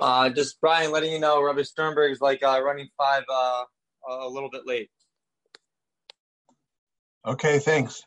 Uh, just Brian, letting you know, Rabbi Sternberg is like uh, running five uh, a little bit late. Okay, thanks.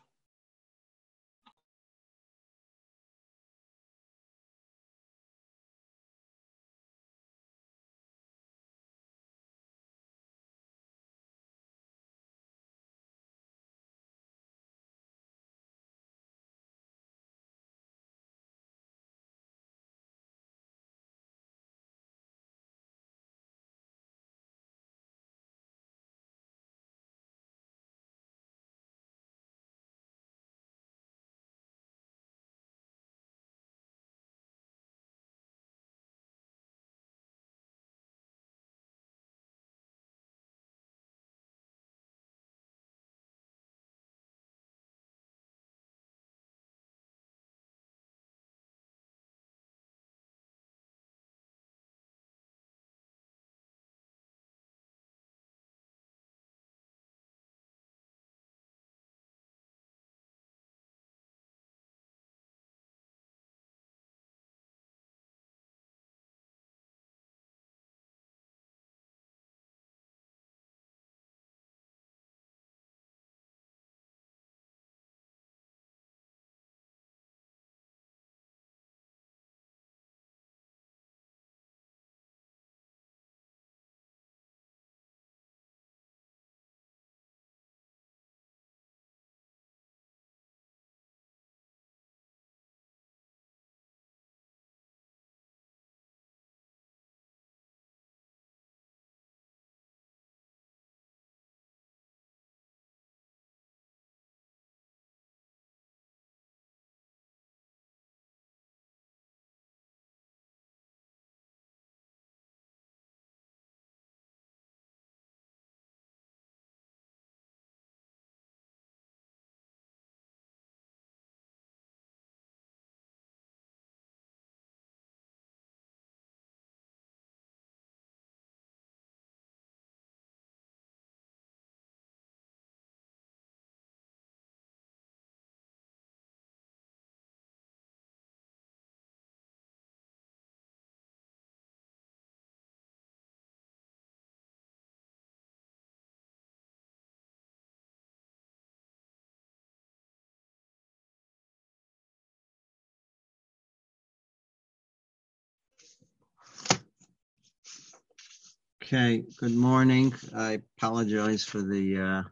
Okay, good morning. I apologize for the uh,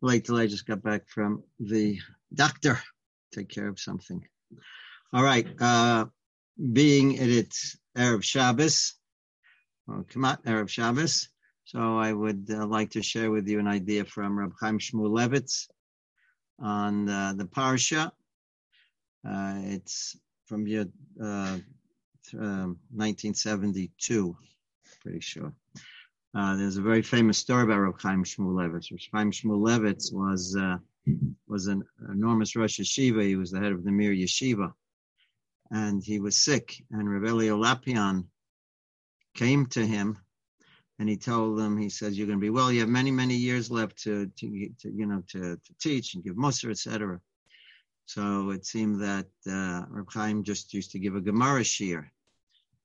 late delay. I just got back from the doctor, take care of something. All right, uh, being it it's Erev Shabbos, or Kamat Erev Shabbos, so I would uh, like to share with you an idea from Reb Chaim Shmulevitz on uh, the Parsha. Uh, it's from year uh, 1972, um, pretty sure. Uh, there's a very famous story about Rav Chaim Shmulevitz. Rav Chaim Shmulevitz was uh, was an enormous Rosh Yeshiva. He was the head of the Mir Yeshiva, and he was sick. And Rav Elya Lopian came to him, and he told him, he says, "You're going to be well. You have many, many years left to, to, to you know, to, to teach and give Musar, etc." So it seemed that uh, Chaim just used to give a Gemara shir,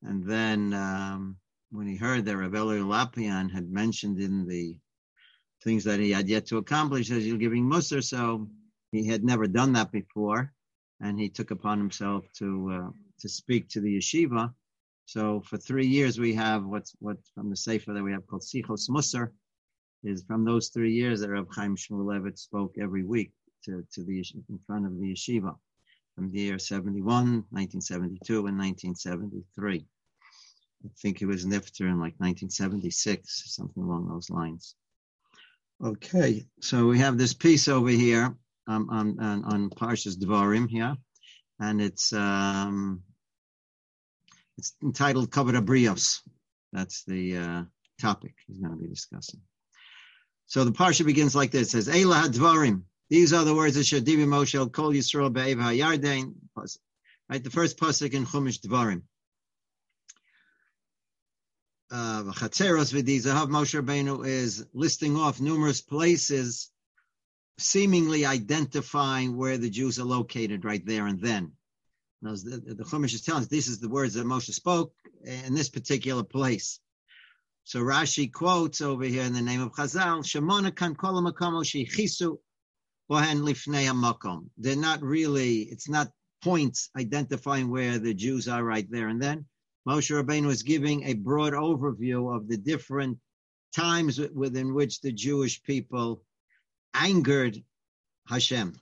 and then. Um, when he heard that Rav Elya Lopian had mentioned in the things that he had yet to accomplish as you're giving Musar, so he had never done that before, and he took upon himself to uh, to speak to the yeshiva, So for three years, we have what's what from the Sefer that we have called Sichos Musar, is from those three years that Reb Chaim Shmulevitz spoke every week to, to the in front of the yeshiva from the year 71, 1972, and 1973. I think it was Nifter in like 1976, something along those lines. Okay, so we have this piece over here um, on, on, on Parshas Dvarim here, and it's um, it's entitled Kavod Brios. That's the uh, topic he's going to be discussing. So the parsha begins like this: says Eila Hadvarim. These are the words of Shadivi Moshe Kol Yisrael Be'ev HaYarden. Right, the first pasuk in Chumash Dvarim. V'chatzeros v'dizahav Moshe Rabbeinu is listing off numerous places, seemingly identifying where the Jews are located right there and then. Now, the, the Chumash is telling us this is the words that Moshe spoke in this particular place. So Rashi quotes over here in the name of Chazal, Shemona kan kol chisu bohen lifnei makom. They're not really, it's not points identifying where the Jews are right there and then. Moshe Rabbeinu was giving a broad overview of the different times within which the Jewish people angered Hashem.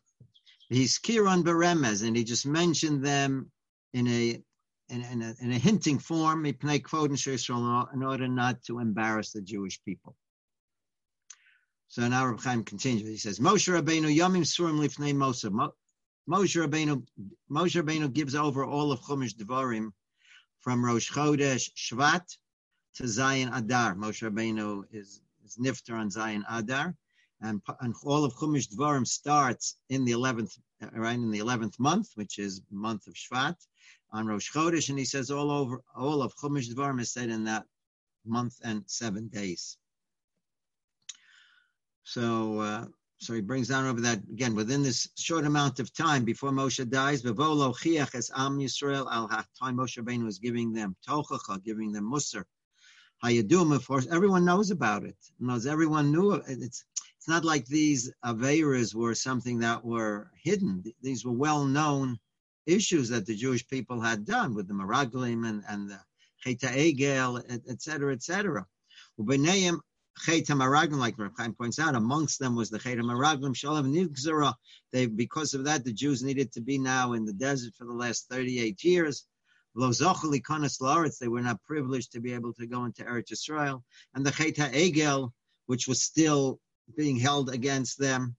He's kiran beremez, and he just mentioned them in a in, in, a, in a hinting form, in order not to embarrass the Jewish people. So now Reb Chaim continues. He says, Moshe Rabbeinu Yomim Surim Lifnei Moshe. Moshe Rabbeinu, Moshe Rabbeinu gives over all of Chumash Devarim from Rosh Chodesh Shvat to Zayin Adar. Moshe Rabbeinu is, is Nifter on Zayin Adar. And, and all of Chumash Devarim starts in the 11th, right, in the 11th month, which is month of Shvat on Rosh Chodesh, and he says all over all of Chumash Dvarim is said in that month and seven days. So, uh, so he brings down over that again within this short amount of time before Moshe dies. V'volo chiach es am Yisrael al time Moshe Rabbeinu was giving them tochacha, giving them musar. Hayadum, of course, everyone knows about it. Knows everyone knew it. It's it's not like these averas were something that were hidden. These were well known issues that the Jewish people had done with the Meraglim and, and the Cheta Egel, etc., etc. Ubeneim Cheta Meraglim, like Rav Chaim points out, amongst them was the Cheta Meraglim, Shalom Nigzera. They, because of that, the Jews needed to be now in the desert for the last 38 years. They were not privileged to be able to go into Eretz Israel. And the Cheta Egel, which was still being held against them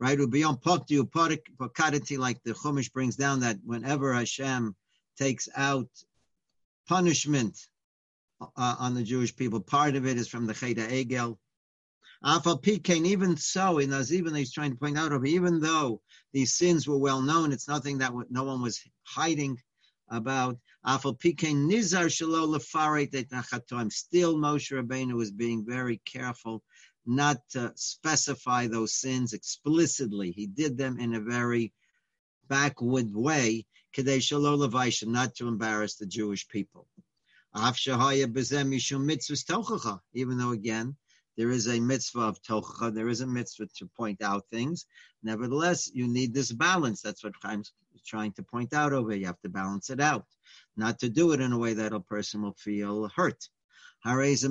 right? Ubiyom Pokti Pokadati, like the Chumash brings down that whenever Hashem takes out punishment uh, on the Jewish people, part of it is from the Cheda Egel. Afal Pikain, even so, in even he's trying to point out, even though these sins were well known, it's nothing that no one was hiding about. Afal Pikain Nizar Shalo Lefaret Still, Moshe Rabbeinu was being very careful not to specify those sins explicitly. He did them in a very backward way, Kadesh not to embarrass the Jewish people. Even though, again, there is a mitzvah of tochacha, there is a mitzvah to point out things. Nevertheless, you need this balance. That's what Chaim's trying to point out over. You have to balance it out, not to do it in a way that a person will feel hurt. This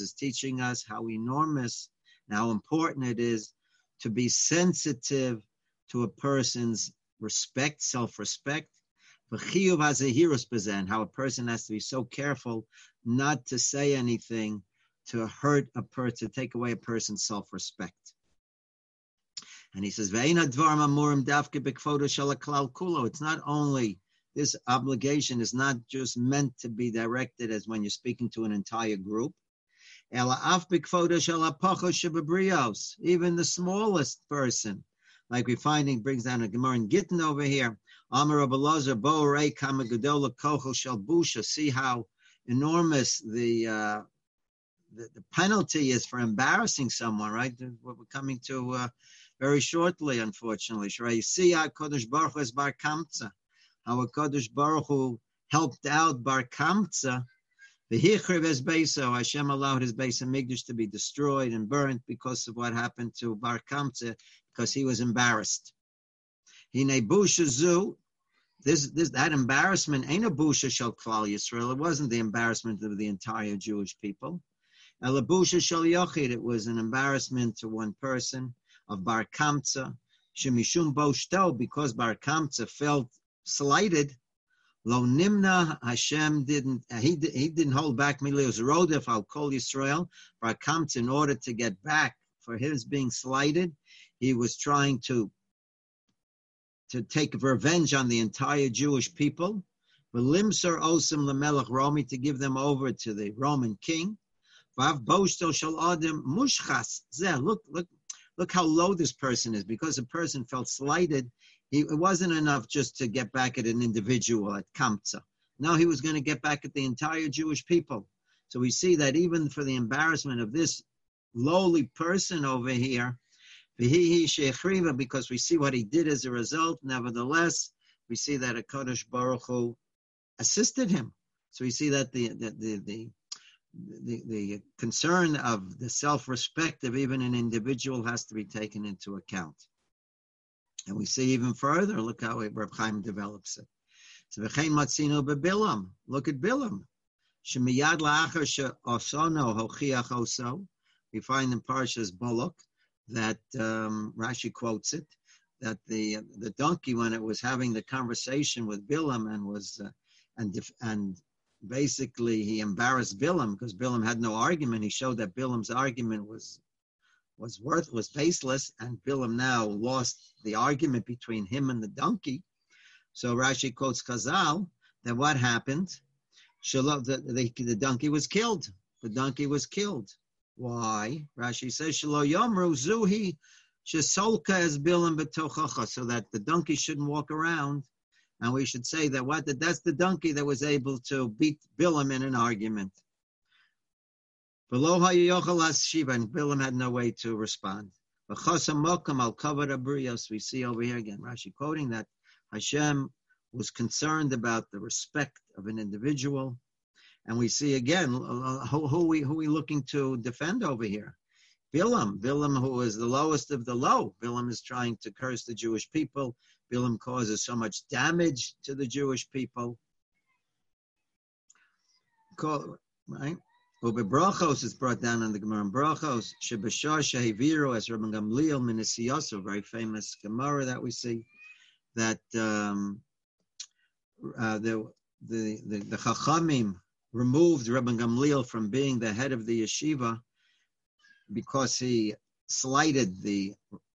is teaching us how enormous and how important it is to be sensitive to a person's respect, self-respect. And how a person has to be so careful not to say anything to hurt a person, to take away a person's self-respect. And he says, It's not only this obligation is not just meant to be directed as when you're speaking to an entire group. Even the smallest person, like we finding brings down a Gemara in Gittin over here. See how enormous the, uh, the, the penalty is for embarrassing someone, right? What we're coming to uh, very shortly, unfortunately. See how Kodesh Baruch is Bar Kamtza how Kadosh Baruch Hu helped out Bar Kamtza, Beso, Hashem allowed his base Migdash to be destroyed and burnt because of what happened to Bar Kamtza, because he was embarrassed. Hine Bushazu, this, this that embarrassment ain't a busha shel klal Yisrael. It wasn't the embarrassment of the entire Jewish people. Elabusha shel yochid. It was an embarrassment to one person of Bar Kamtza. Shemishum boshto, because Bar Kamtza felt slighted. Lo nimna Hashem didn't he he didn't hold back milios rodef al kol Yisrael. Bar Kamtza, in order to get back for his being slighted, he was trying to to take revenge on the entire Jewish people. V'limser osim lemelech Romi to give them over to the Roman king. Vav boshto shel adam mushchas. Look, look, look how low this person is. Because a person felt slighted, he, it wasn't enough just to get back at an individual at Kamtza. Now he was going to get back at the entire Jewish people. So we see that even for the embarrassment of this lowly person over here, because we see what he did as a result. Nevertheless, we see that a Kodesh Baruch Hu assisted him. So we see that the the the, the the, the concern of the self-respect of even an individual has to be taken into account. And we see even further, look how Reb Chaim develops it. So v'chein matzino bebilam. Look at Bilam. Shemiyad la'achar she'osono hochiach oso. We find in Parshas Balak that um, Rashi quotes it that the the donkey when it was having the conversation with Bilam and was uh, and and basically he embarrassed Bilam because Bilam had no argument. He showed that Bilam's argument was was worth was baseless, and Bilam now lost the argument between him and the donkey. So Rashi quotes Chazal that what happened? Shalom, the, the, the donkey was killed. The donkey was killed. Why? Rashi says, Shalo Yomru Zuhi Shesolka as Bilam Betochacha, so that the donkey shouldn't walk around. And we should say that what that's the donkey that was able to beat Bilam in an argument. Below and Bilam had no way to respond. We see over here again, Rashi quoting that Hashem was concerned about the respect of an individual and we see again uh, who, who, we who we looking to defend over here. Bilam, Bilam, who is the lowest of the low. Bilam is trying to curse the Jewish people. Bilam causes so much damage to the Jewish people. Right? Brachos is brought down in the Gemara Brachos. Shebashar Shehiviru as Rabban Gamliel Minisiyoso, very famous Gemara that we see, that um, uh, the, the, the, the Chachamim removed Rabban Gamliel from being the head of the yeshiva because he slighted the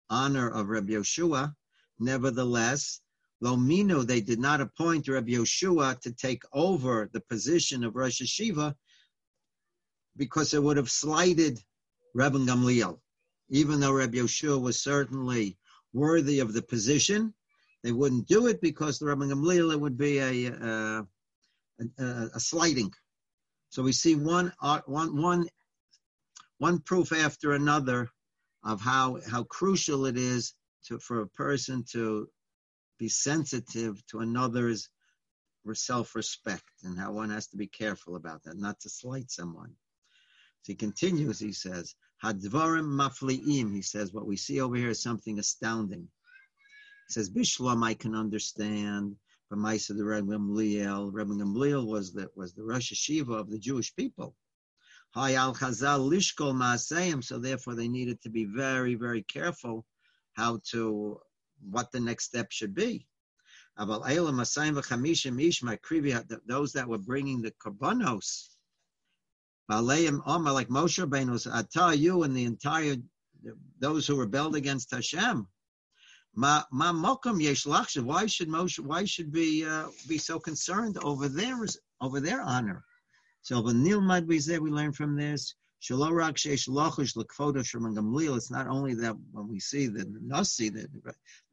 honor of Rabbi Yoshua. Nevertheless, Lomino, they did not appoint Rabbi Yoshua to take over the position of Rosh Yeshiva because it would have slighted Rabban Gamliel. Even though Rabbi Yoshua was certainly worthy of the position, they wouldn't do it because the Rabban Gamliel, would be a, uh, a, a, a slighting. So we see one, uh, one, one, one proof after another of how, how crucial it is to, for a person to be sensitive to another's self-respect and how one has to be careful about that, not to slight someone. So he continues, he says, Hadvarim mafli'im, he says, what we see over here is something astounding. He says, Bishlam I can understand, from Maisa of the Rebbe Gamliel. Rebbe Gamliel was the was the Rosh Yeshiva of the Jewish people. Hay al Chazal lishkol maaseim, so therefore they needed to be very very careful how to what the next step should be. Those that were bringing the korbanos, like Moshe Rabbeinu, tell you and the entire those who rebelled against Hashem, Ma mokum yesh Why should Moshe? Why should we uh, be so concerned over their over their honor? So the nilmad we learn from this. It's not only that when we see the Nasi, the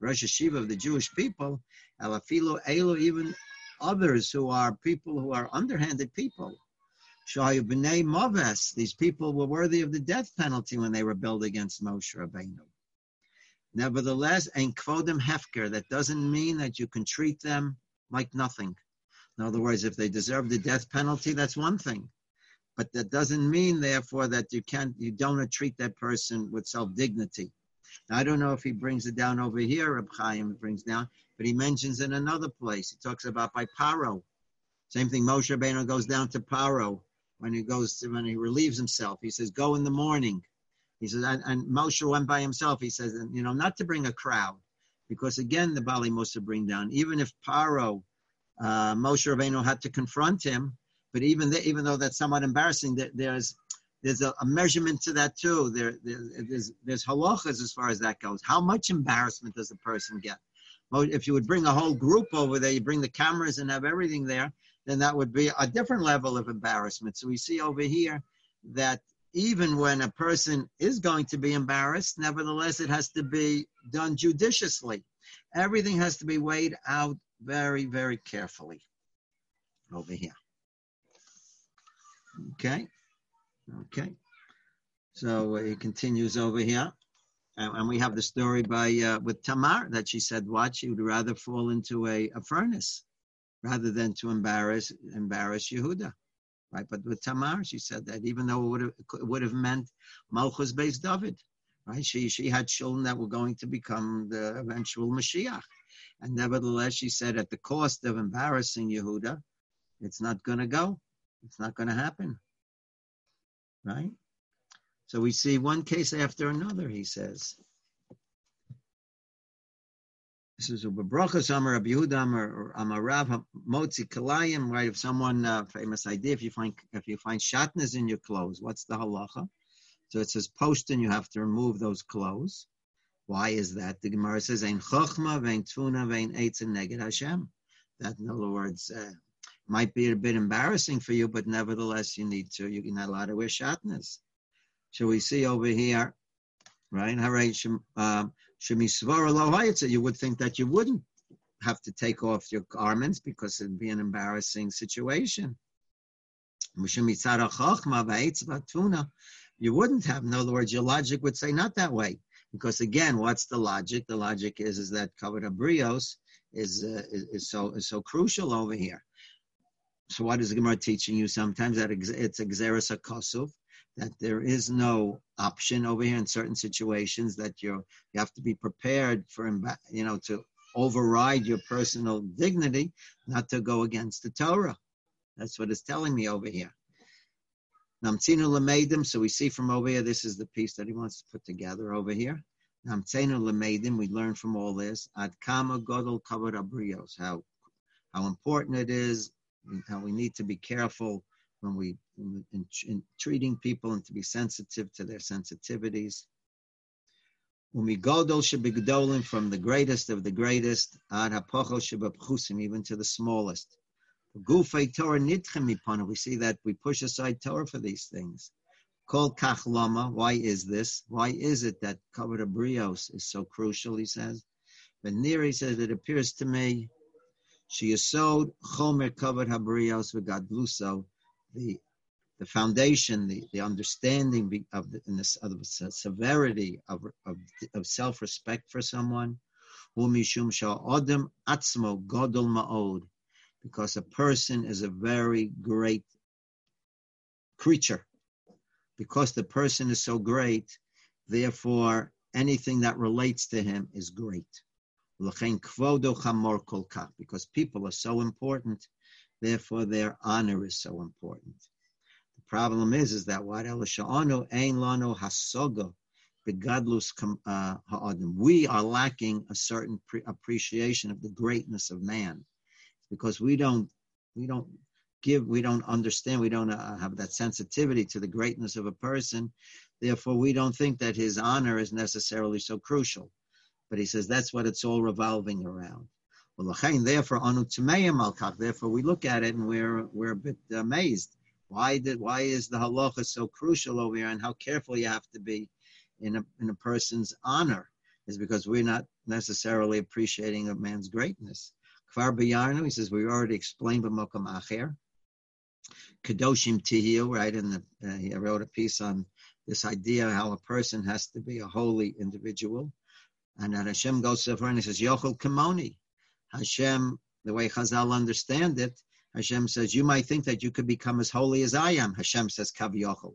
Rosh Yeshiva of the Jewish people, Elo, even others who are people who are underhanded people. These people were worthy of the death penalty when they rebelled against Moshe Rabbeinu. Nevertheless, ein kvodim hefker, that doesn't mean that you can treat them like nothing. In other words, if they deserve the death penalty, that's one thing. But that doesn't mean, therefore, that you can't, you don't treat that person with self-dignity. I don't know if he brings it down over here, Reb Chaim brings down, but he mentions in another place. He talks about by Paro. Same thing, Moshe Rabbeinu goes down to Paro when he goes to, when he relieves himself. He says, "Go in the morning." He says, and, and Moshe went by himself. He says, and, you know, not to bring a crowd, because again, the Bali must bring down. Even if Paro, uh, Moshe Rabbeinu had to confront him, but even the, even though that's somewhat embarrassing, there's there's a, a, measurement to that too. There, there, there's there's halachas as far as that goes. How much embarrassment does a person get? If you would bring a whole group over there, you bring the cameras and have everything there, then that would be a different level of embarrassment. So we see over here that even when a person is going to be embarrassed, nevertheless, it has to be done judiciously. Everything has to be weighed out very, very carefully over here. Okay. Okay. So it continues over here. And, and we have the story by uh, with Tamar that she said what she would rather fall into a, a furnace rather than to embarrass embarrass Yehuda. Right, but with Tamar, she said that even though it would have, it would have meant Malchus based David, right? She she had children that were going to become the eventual Mashiach, and nevertheless, she said at the cost of embarrassing Yehuda, it's not going to go, it's not going to happen right? So we see one case after another, he says. This is Ubabrachas Amar Rabbi Yehuda or Amarav Motzi Kalayim, right? If someone, uh, famous idea, if you find if you find shatnas in your clothes, what's the halacha? So it says postin, you have to remove those clothes. Why is that? The Gemara says, Ein chochma, vein tfuna, vein eitzin neged Hashem. That, in other words, uh, might be a bit embarrassing for you, but nevertheless, you need to. You're not allowed to wear shatnas. So we see over here, right? Um, you would think that you wouldn't have to take off your garments because it'd be an embarrassing situation. You wouldn't have. In other words, your logic would say not that way. Because again, what's the logic? The logic is is that kavod abrios is, uh, is, is so is so crucial over here. So what is the Gemara teaching you sometimes? That it's a xeris akosuf, that there is no option over here in certain situations that you you have to be prepared for, you know, to override your personal dignity, not to go against the Torah. That's what it's telling me over here. Namtzinu lemeidim. So we see from over here, this is the piece that he wants to put together over here. Namtzinu lemeidim. We learn from all this. Ad kama godol kavod abrios. How how important it is how we need to be careful when we in, in, in treating people and to be sensitive to their sensitivities. When we godol shebigdolim from the greatest of the greatest, ad hapocho shebapchusim, even to the smallest. Gufay Torah nitchem We see that we push aside Torah for these things. Called kachlama. Why is this? Why is it that kavod brios is so crucial? He says. But Neri says it appears to me she is sewed chomer kavod habrios v'gadluso, the the foundation, the, the understanding of the, of the severity of, of, of self-respect for someone, because a person is a very great creature. Because the person is so great, therefore anything that relates to him is great. Because people are so important, therefore their honor is so important. The problem is, is that what Elisha'anu ein lano hasoga begadlus uh, ha'adim. We are lacking a certain pre- appreciation of the greatness of man, because we don't we don't give we don't understand we don't uh, have that sensitivity to the greatness of a person. Therefore, we don't think that his honor is necessarily so crucial. But he says that's what it's all revolving around. Therefore, therefore we look at it and we're we're a bit amazed. Why did why is the halacha so crucial over here, and how careful you have to be in a in a person's honor? Is because we're not necessarily appreciating a man's greatness. Kfar B'Yarnu, he says we already explained b'mokam acher. Kadoshim Tihiu, right? The uh, he wrote a piece on this idea how a person has to be a holy individual. And then Hashem goes to the and he says, Yochel Kimoni. Hashem, the way Chazal understand it, Hashem says, you might think that you could become as holy as I am. Hashem says, Kav Yochel.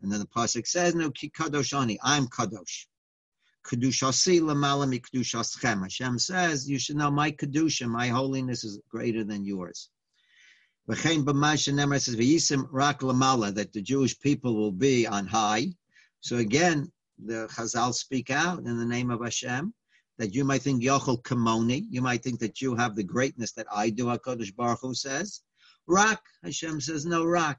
And then the Pasuk says, no, ki kadoshani, I'm kadosh. Kedushasi lamalami kedushaschem. Hashem says, you should know my kedusha, my holiness is greater than yours. V'chein b'masha nemer says, v'yisim rak lamala, that the Jewish people will be on high. So again, the Chazal speak out in the name of Hashem, that you might think Yochel Kamoni, you might think that you have the greatness that I do, HaKadosh Baruch Hu says. Rak, Hashem says, no, Rak.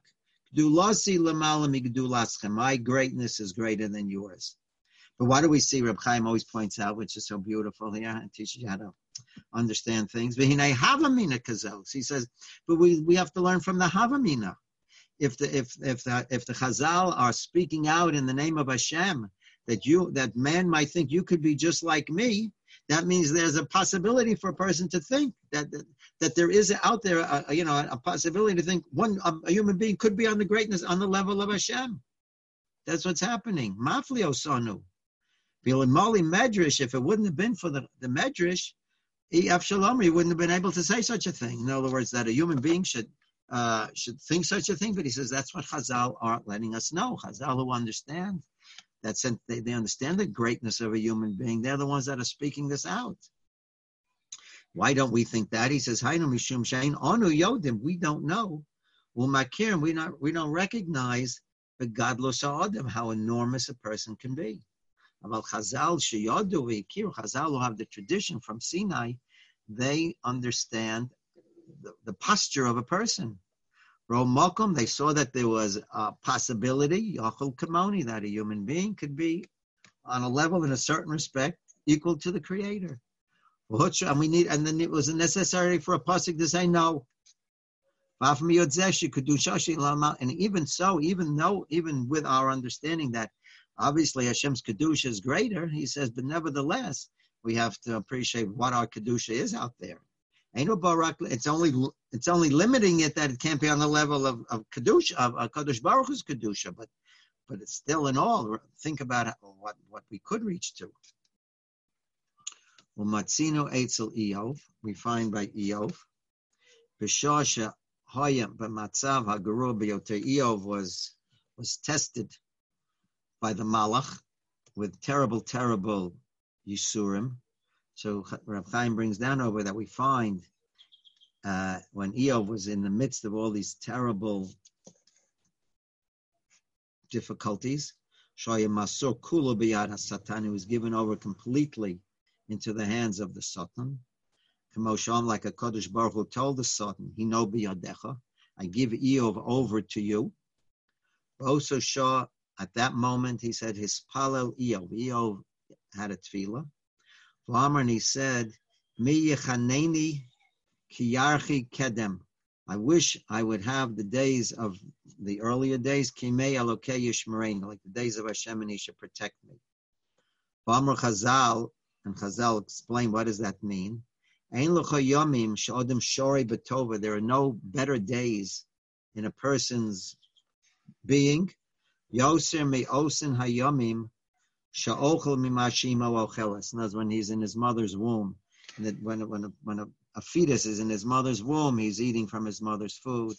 Gdulasi lamala migdulaschem. My greatness is greater than yours. But why do we see Reb Chaim always points out, which is so beautiful here and teaches you how to understand things. He says, but we, we have to learn from the Havamina. If the if if the if the Chazal are speaking out in the name of Hashem, that you that man might think you could be just like me, that means there's a possibility for a person to think that that, that there is out there, a, you know, a possibility to think one a, a, human being could be on the greatness on the level of Hashem. That's what's happening. Maflio sonu. Mali Medrash, if it wouldn't have been for the, the Medrash, Avshalom, he wouldn't have been able to say such a thing. In other words, that a human being should uh, should think such a thing, but he says that's what Chazal are letting us know. Chazal who understand that they, they understand the greatness of a human being. They're the ones that are speaking this out. Why don't we think that? He says, Hainu Mishum Shain Onu Yodim. We don't know. Umakirim, we not we don't recognize the godless Adam, how enormous a person can be. About Chazal Sheyadu Ve'ikir, Chazal who have the tradition from Sinai, they understand the, the posture of a person. Romokum, they saw that there was a possibility, Yachol Kamoni, that a human being could be on a level in a certain respect equal to the Creator. And we need, and then it was necessary for a pasuk to say no. And even so, even though, even with our understanding that Obviously, Hashem's kedusha is greater. He says, but nevertheless, we have to appreciate what our kedusha is out there. It's only it's only limiting it that it can't be on the level of, of kedusha of uh, Kadosh Baruch Hu's kedusha, but but it's still in all. Think about what what we could reach to. Umatzino Eitzel Eov, we find by Eov, B'shasha Hayam b'matzav hagaru b'yoter Eov was was tested by the Malach with terrible, terrible Yisurim. So Rav Chaim brings down over that we find uh, when Eov was in the midst of all these terrible difficulties, Shoya Masur Kulu Biyad Satan, he was given over completely into the hands of the Satan. Kamosham, like a Kodesh Baruch who told the Satan, he know biyadecha, I give Eov over to you. Also Shah at that moment, he said, his palel Eov. Eov had a tefillah. V'amar, and he said, Mi yechaneni kiyarchi kedem. I wish I would have the days of the earlier days, kimei alokei yishmerein, like the days of Hashem, and He should protect me. V'amar Chazal, and Chazal explain what does that mean. Ein yomim she'odem shori betova. There are no better days in a person's being Yoser me osin hayomim sha'ochel mimashima ocheles. And that's when he's in his mother's womb. And that when, when, a, when a, a, fetus is in his mother's womb, he's eating from his mother's food.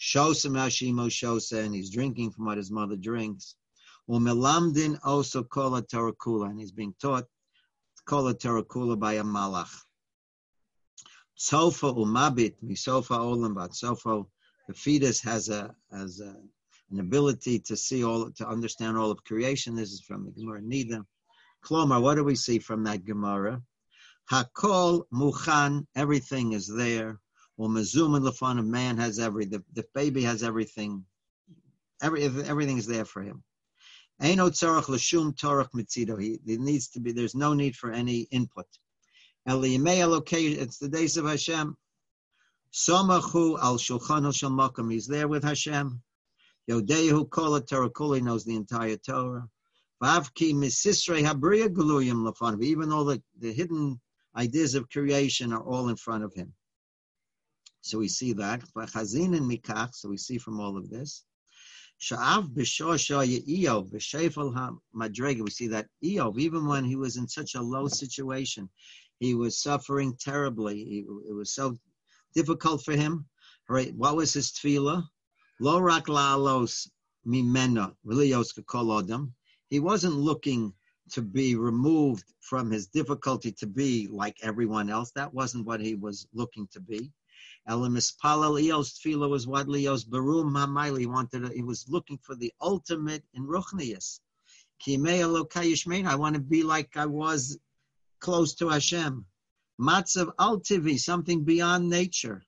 Shosa mashimo shosa, and he's drinking from what his mother drinks. Umelamdin also kola tarakula, and he's being taught kola tarakula by a malach. Sofa umabit misofa olam sofa. The fetus has a has a an ability to see all, to understand all of creation. This is from the Gemara Nida. Klomar, what do we see from that Gemara? Hakol muchan, everything is there. Well, mezum and lefan, a man has every, the, the baby has everything. Every, everything is there for him. Eino tzarach l'shum torach mitzido. He, needs to be, there's no need for any input. It's the days of Hashem. Somachu al shulchan al. He's there with Hashem. Kol Torah Kuli knows the entire Torah. Vavki Habriya Lafanov. Even all the, the hidden ideas of creation are all in front of him. So we see that. Chazin and Mikach, so we see from all of this. Sha'av Eov b'shefel madrega. We see that Eov, even when he was in such a low situation, he was suffering terribly. it was so difficult for him. Right? What was his tefillah? Lo rak la'alos mimena v'liyos kol. He wasn't looking to be removed from his difficulty to be like everyone else. That wasn't what he was looking to be. Elamispala Leo's tefillah was what Leo's barum mamaili wanted. He was looking for the ultimate in ruchnius. I want to be like I was close to Hashem. Matzav altivi, something beyond nature.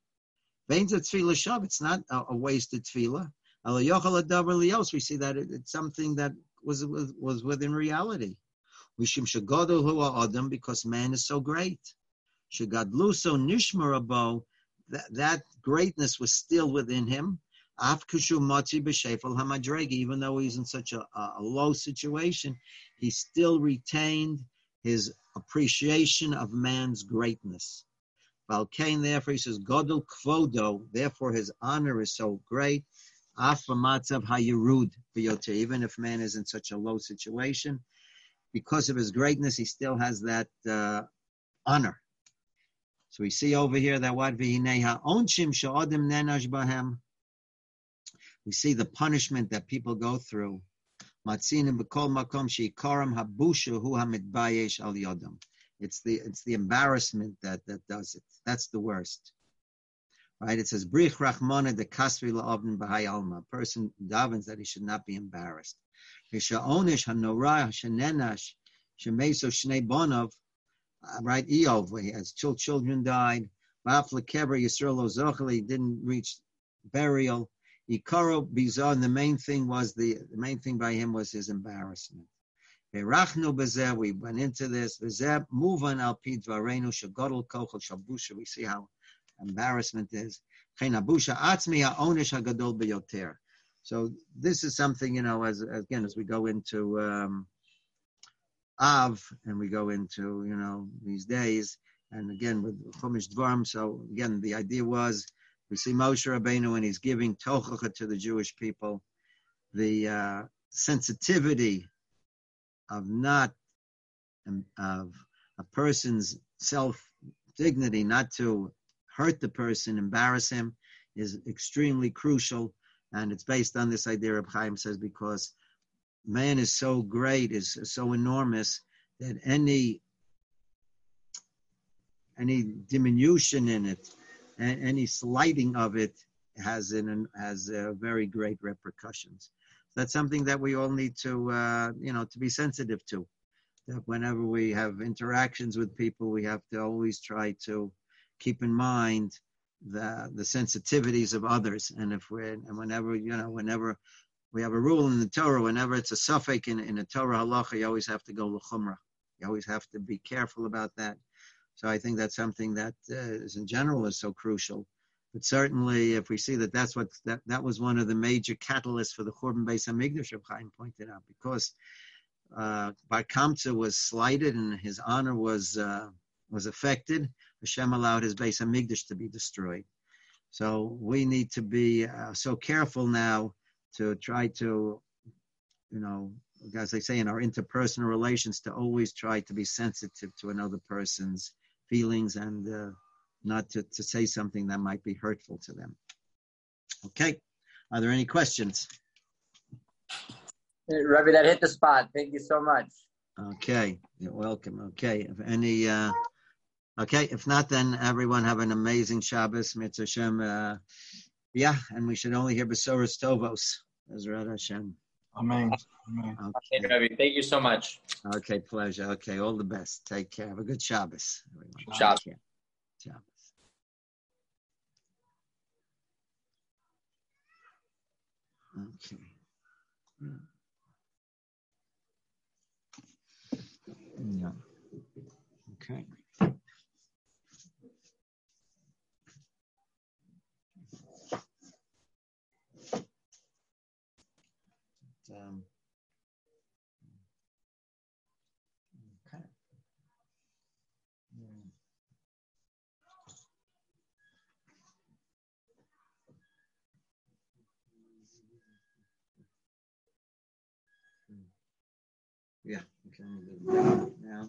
Veins of tefillah shav. It's not a, a wasted tefillah. We see that it, it's something that was, was, was within reality. Mishim shagadol hu adam because man is so great. Shagadluso nishmarabo that, that greatness was still within him. Afkushu mati b'shefel hamadregi. Even though he's in such a, a low situation, he still retained his appreciation of man's greatness. Valkain, therefore, he says, Godel Kvodo, therefore his honor is so great. Afamatzav Hayerud, even if man is in such a low situation, because of his greatness, he still has that uh, honor. So we see over here that what vihineha onshim sha'odim nenash bahem. We see the punishment that people go through. Matzinim b'kol makom sheikaram habusha hu hamidbayesh al yodam. It's the it's the embarrassment that that does it. That's the worst. Right? It says brich rachmana de kasri la'ovin b'hay alma. Person davens that he should not be embarrassed. Bonov right? Eov, he has two children died. Bafla Yisrael Ozochel, didn't reach burial. Ikaro Bizon, the main thing was the, the main thing by him was his embarrassment. We went into this. On al shagodol kochel shabusha. We see how embarrassment is. So this is something, you know, as again, as we go into um, Av, and we go into you know these days, and again with Chumash Dvarim. So again, the idea was we see Moshe Rabbeinu when he's giving tochacha to the Jewish people, the uh, sensitivity of not um, of a person's self dignity, not to hurt the person, embarrass him, is extremely crucial, and it's based on this idea. of Chaim says because man is so great, is so enormous that any any diminution in it, any slighting of it has an has uh, very great repercussions. That's something that we all need to uh, you know to be sensitive to. That whenever we have interactions with people, we have to always try to keep in mind the the sensitivities of others, and if we're and whenever you know whenever we have a rule in the Torah, whenever it's a suffix in, in a Torah halacha, you always have to go l'chumrah. You always have to be careful about that. So I think that's something that uh, is in general is so crucial. But certainly, if we see that that's what that, that was one of the major catalysts for the Churban Beis Hamikdash, Chaim pointed out, because uh, Bar Kamsa was slighted and his honor was uh, was affected. Hashem allowed his Beis Hamikdash to be destroyed. So we need to be uh, so careful now to try to, you know, as I say in our interpersonal relations, to always try to be sensitive to another person's feelings and uh, not to, to say something that might be hurtful to them. Okay, are there any questions? Hey, Rabbi, that hit the spot. Thank you so much. Okay, you're welcome. Okay, if any, uh, okay, if not, then everyone have an amazing Shabbos, Mitzvah uh, yeah, and we should only hear Besoros Tovos. Ezrat Hashem. Amen. Amen. Okay. Rabbi, thank you so much. Okay, pleasure. Okay, all the best. Take care. Have a good Shabbos. Everyone. Shabbos. Shabbos. Okay. Yeah. Okay. Yeah, okay, now.